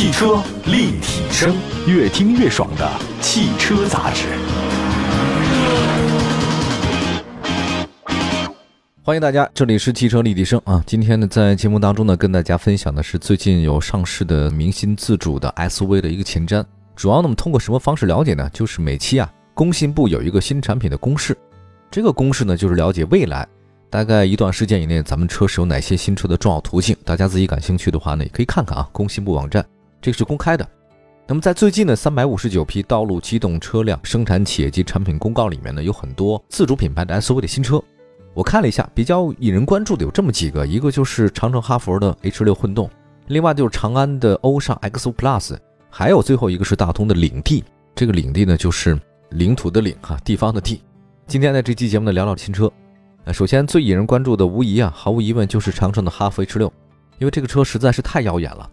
汽车立体声，越听越爽的汽车杂志。欢迎大家，这里是汽车立体声啊。今天呢，在节目当中呢，跟大家分享的是最近有上市的明星自主的 SUV 的一个前瞻。主要呢，我们通过什么方式了解呢？就是每期啊，工信部有一个新产品的公示，这个公示呢，就是了解未来大概一段时间以内，咱们车是有哪些新车的重要途径。大家自己感兴趣的话呢，也可以看看啊，工信部网站，这个是公开的。那么在最近的三百五十九批道路机动车辆生产企业及产品公告里面呢，有很多自主品牌的 SUV 的新车。我看了一下，比较引人关注的有这么几个，一个就是长城哈弗的 H 六混动，另外就是长安的欧尚 X5 Plus，还有最后一个是大通的领地。这个领地呢，就是领土的领哈，地方的地。今天呢，这期节目呢，聊聊新车。呃，首先最引人关注的无疑啊，毫无疑问就是长城的哈弗 H 六，因为这个车实在是太耀眼了。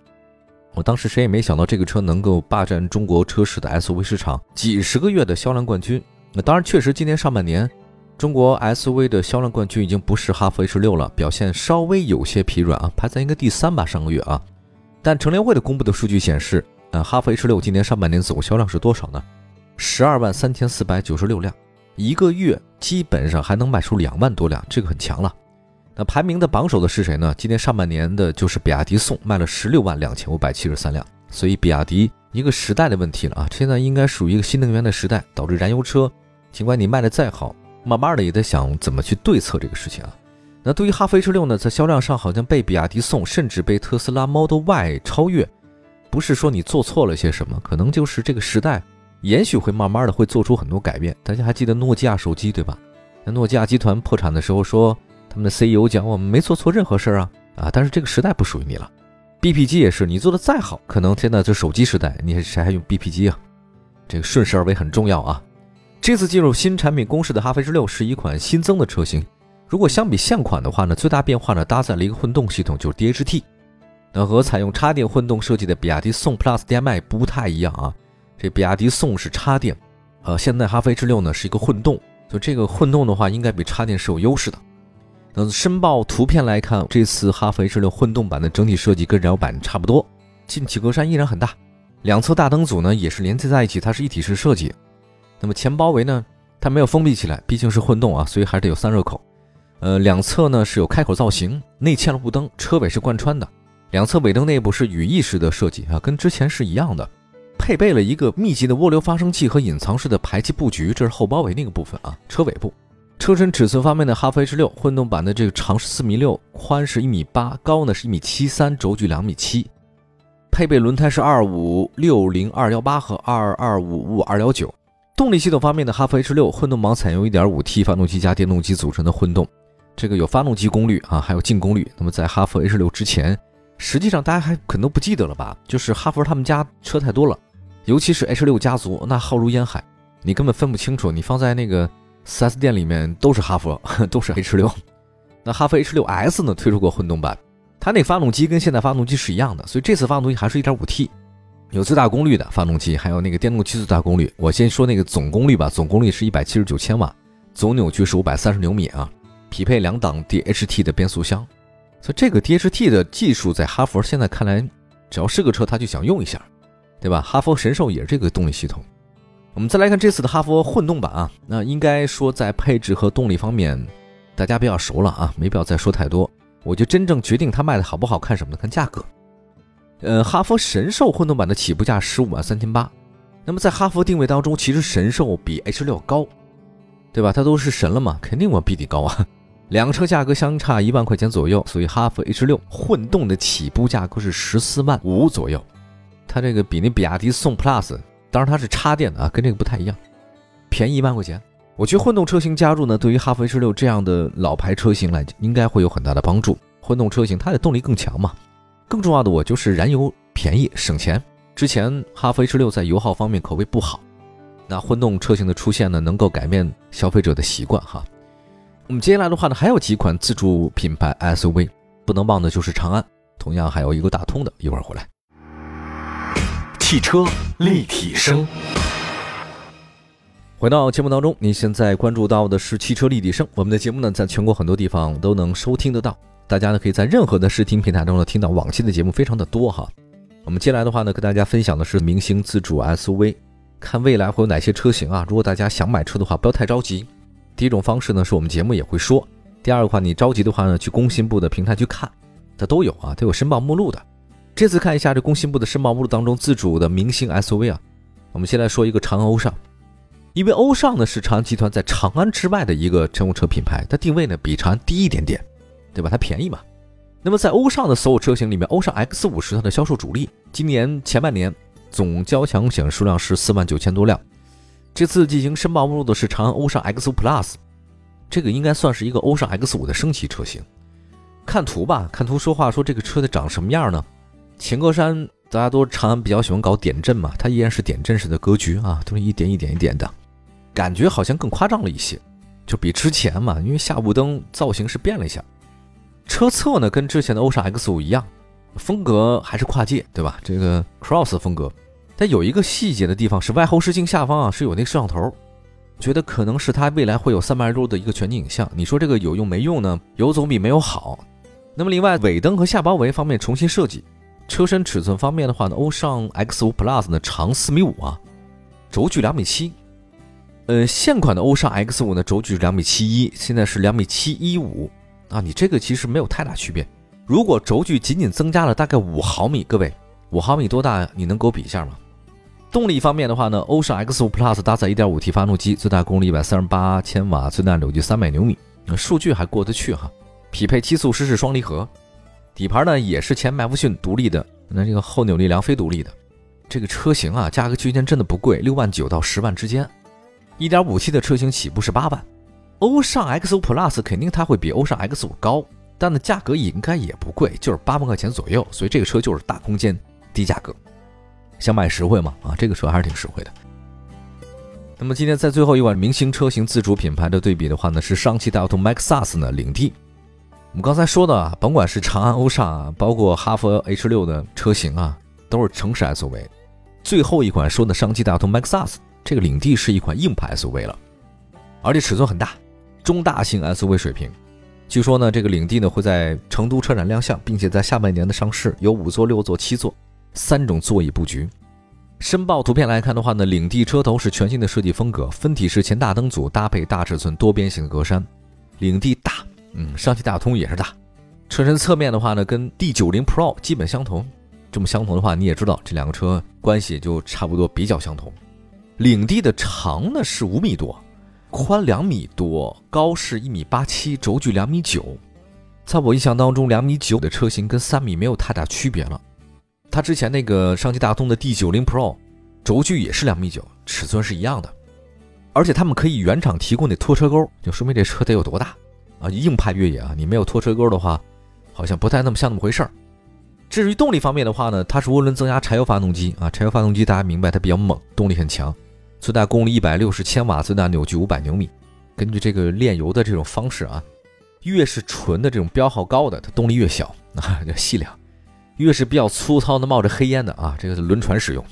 我当时谁也没想到这个车能够霸占中国车市的 SUV 市场几十个月的销量冠军。那当然，确实今年上半年。中国 SUV 的销量冠军已经不是哈弗 H 六了，表现稍微有些疲软啊，排在应该第三吧，上个月啊。但乘联会的公布的数据显示，呃，哈弗 H 六今年上半年总销量是多少呢？十二万三千四百九十六辆，一个月基本上还能卖出两万多辆，这个很强了。那排名的榜首的是谁呢？今年上半年的就是比亚迪宋，卖了十六万两千五百七十三辆。所以比亚迪一个时代的问题了啊，现在应该属于一个新能源的时代，导致燃油车，尽管你卖的再好。慢慢的也在想怎么去对策这个事情啊。那对于哈弗 H 六呢，在销量上好像被比亚迪宋，甚至被特斯拉 Model Y 超越。不是说你做错了些什么，可能就是这个时代，也许会慢慢的会做出很多改变。大家还记得诺基亚手机对吧？那诺基亚集团破产的时候说，他们的 CEO 讲我们没做错任何事儿啊啊！但是这个时代不属于你了。BP 机也是，你做的再好，可能现在这手机时代，你谁还用 BP 机啊？这个顺势而为很重要啊。这次进入新产品公示的哈弗 H 六是一款新增的车型。如果相比现款的话呢，最大变化呢搭载了一个混动系统，就是 DHT。那和采用插电混动设计的比亚迪宋 PLUS DM-i 不太一样啊。这比亚迪宋是插电，呃，现在哈弗 H 六呢是一个混动，就这个混动的话，应该比插电是有优势的。那申报图片来看，这次哈弗 H 六混动版的整体设计跟燃油版差不多，进气格栅依然很大，两侧大灯组呢也是连接在一起，它是一体式设计。那么前包围呢，它没有封闭起来，毕竟是混动啊，所以还得有散热口。呃，两侧呢是有开口造型，内嵌了雾灯，车尾是贯穿的，两侧尾灯内部是羽翼式的设计啊，跟之前是一样的。配备了一个密集的涡流发生器和隐藏式的排气布局，这是后包围那个部分啊。车尾部，车身尺寸方面呢，哈弗 H 六混动版的这个长是四米六，宽是一米八，高呢是一米七三，轴距两米七。配备轮胎是二五六零二幺八和二二五五二幺九。动力系统方面的哈弗 H 六混动版采用 1.5T 发动机加电动机组成的混动，这个有发动机功率啊，还有净功率。那么在哈弗 H 六之前，实际上大家还可能都不记得了吧？就是哈弗他们家车太多了，尤其是 H 六家族，那浩如烟海，你根本分不清楚。你放在那个 4S 店里面都是哈弗，都是 H 六。那哈弗 H 六 S 呢推出过混动版，它那发动机跟现在发动机是一样的，所以这次发动机还是一点五 T。有最大功率的发动机，还有那个电动机最大功率。我先说那个总功率吧，总功率是一百七十九千瓦，总扭矩是五百三十牛米啊，匹配两档 DHT 的变速箱。所以这个 DHT 的技术在哈弗现在看来，只要是个车，他就想用一下，对吧？哈弗神兽也是这个动力系统。我们再来看这次的哈弗混动版啊，那应该说在配置和动力方面，大家比较熟了啊，没必要再说太多。我就真正决定它卖的好不好看什么的，看价格。呃，哈弗神兽混动版的起步价十五万三千八，那么在哈弗定位当中，其实神兽比 H 六高，对吧？它都是神了嘛，肯定我比你高啊。两个车价格相差一万块钱左右，所以哈弗 H 六混动的起步价格是十四万五左右。它这个比那比亚迪宋 Plus，当然它是插电的啊，跟这个不太一样，便宜一万块钱。我觉得混动车型加入呢，对于哈弗 H 六这样的老牌车型来讲，应该会有很大的帮助。混动车型它的动力更强嘛。更重要的，我就是燃油便宜省钱。之前哈弗 H 六在油耗方面口碑不好，那混动车型的出现呢，能够改变消费者的习惯哈。我们接下来的话呢，还有几款自主品牌 SUV，不能忘的就是长安，同样还有一个大通的，一会儿回来。汽车立体声，回到节目当中，您现在关注到的是汽车立体声。我们的节目呢，在全国很多地方都能收听得到。大家呢可以在任何的视听平台中呢听到往期的节目，非常的多哈。我们接下来的话呢，跟大家分享的是明星自主 SUV，看未来会有哪些车型啊？如果大家想买车的话，不要太着急。第一种方式呢，是我们节目也会说；第二个话，你着急的话呢，去工信部的平台去看，它都有啊，都有申报目录的。这次看一下这工信部的申报目录当中自主的明星 SUV 啊，我们先来说一个长安欧尚，因为欧尚呢是长安集团在长安之外的一个乘用车品牌，它定位呢比长安低一点点，对吧？它便宜嘛。那么在欧尚的所有车型里面，欧尚 X 五是它的销售主力。今年前半年总交强险数量是四万九千多辆。这次进行申报目录的是长安欧尚 X 五 Plus，这个应该算是一个欧尚 X 五的升级车型。看图吧，看图说话，说这个车得长什么样呢？前格栅大家都长安比较喜欢搞点阵嘛，它依然是点阵式的格局啊，都是一点一点一点的，感觉好像更夸张了一些，就比之前嘛，因为下雾灯造型是变了一下。车侧呢，跟之前的欧尚 X 五一样，风格还是跨界，对吧？这个 Cross 风格，但有一个细节的地方是外后视镜下方啊是有那个摄像头，觉得可能是它未来会有三百六的一个全景影像。你说这个有用没用呢？有总比没有好。那么另外尾灯和下包围方面重新设计，车身尺寸方面的话呢，欧尚 X 五 Plus 呢长四米五啊，轴距两米七。呃，现款的欧尚 X 五呢轴距两米七一，现在是两米七一五。啊，你这个其实没有太大区别。如果轴距仅仅增加了大概五毫米，各位，五毫米多大呀？你能给我比一下吗？动力方面的话呢，欧尚 X5 Plus 搭载 1.5T 发动机，最大功率138千瓦，最大扭矩300牛米，数据还过得去哈。匹配七速湿式双离合，底盘呢也是前麦弗逊独立的，那这个后扭力梁非独立的。这个车型啊，价格区间真的不贵，六万九到十万之间。1.5T 的车型起步是八万。欧尚 X5 Plus 肯定它会比欧尚 X5 高，但呢价格应该也不贵，就是八万块钱左右，所以这个车就是大空间低价格，想买实惠嘛啊，这个车还是挺实惠的。那么今天在最后一款明星车型自主品牌的对比的话呢，是上汽大通 MAXUS 呢领地。我们刚才说的啊，甭管是长安欧尚啊，包括哈弗 H6 的车型啊，都是城市 SUV。最后一款说的上汽大通 MAXUS 这个领地是一款硬派 SUV 了，而且尺寸很大。中大型 SUV 水平，据说呢，这个领地呢会在成都车展亮相，并且在下半年的上市，有五座、六座、七座三种座椅布局。申报图片来看的话呢，领地车头是全新的设计风格，分体式前大灯组搭配大尺寸多边形格栅。领地大，嗯，上汽大通也是大。车身侧面的话呢，跟 D90 Pro 基本相同。这么相同的话，你也知道这两个车关系就差不多比较相同。领地的长呢是五米多。宽两米多，高是一米八七，轴距两米九。在我印象当中，两米九的车型跟三米没有太大区别了。它之前那个上汽大通的 D 九零 Pro，轴距也是两米九，尺寸是一样的。而且他们可以原厂提供那拖车钩，就说明这车得有多大啊！硬派越野啊，你没有拖车钩的话，好像不太那么像那么回事儿。至于动力方面的话呢，它是涡轮增压柴油发动机啊，柴油发动机大家明白它比较猛，动力很强。最大功率一百六十千瓦，最大扭矩五百牛米。根据这个炼油的这种方式啊，越是纯的这种标号高的，它动力越小啊，叫细梁；越是比较粗糙的冒着黑烟的啊，这个轮船使用，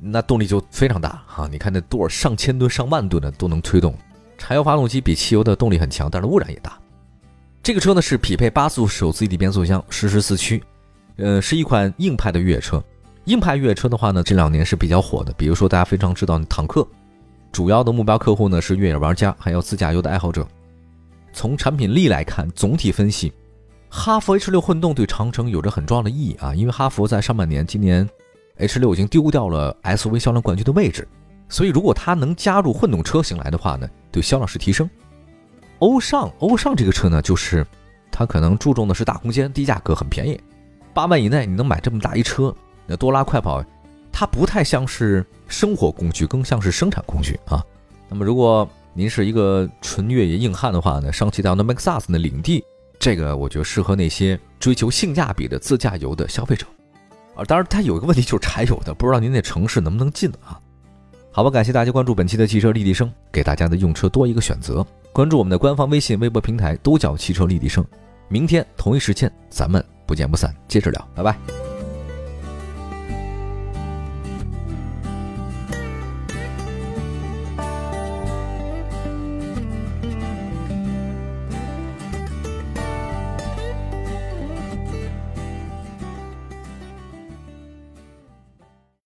那动力就非常大啊。你看那多少上千吨、上万吨的都能推动。柴油发动机比汽油的动力很强，但是污染也大。这个车呢是匹配八速手自一体变速箱，实时四驱，呃，是一款硬派的越野车。硬派越野车的话呢，这两年是比较火的。比如说，大家非常知道坦克，主要的目标客户呢是越野玩家，还有自驾游的爱好者。从产品力来看，总体分析，哈弗 H 六混动对长城有着很重要的意义啊。因为哈弗在上半年，今年 H 六已经丢掉了 SUV 销量冠军的位置，所以如果它能加入混动车型来的话呢，对销量是提升。欧尚，欧尚这个车呢，就是它可能注重的是大空间、低价格、很便宜，八万以内你能买这么大一车。那多拉快跑，它不太像是生活工具，更像是生产工具啊。那么，如果您是一个纯越野硬汉的话呢，上汽大通 MAXUS 的领地，这个我觉得适合那些追求性价比的自驾游的消费者啊。当然，它有一个问题就是柴油的，不知道您那城市能不能进啊？好吧，感谢大家关注本期的汽车立体声，给大家的用车多一个选择。关注我们的官方微信、微博平台，都叫汽车立体声。明天同一时间，咱们不见不散，接着聊，拜拜。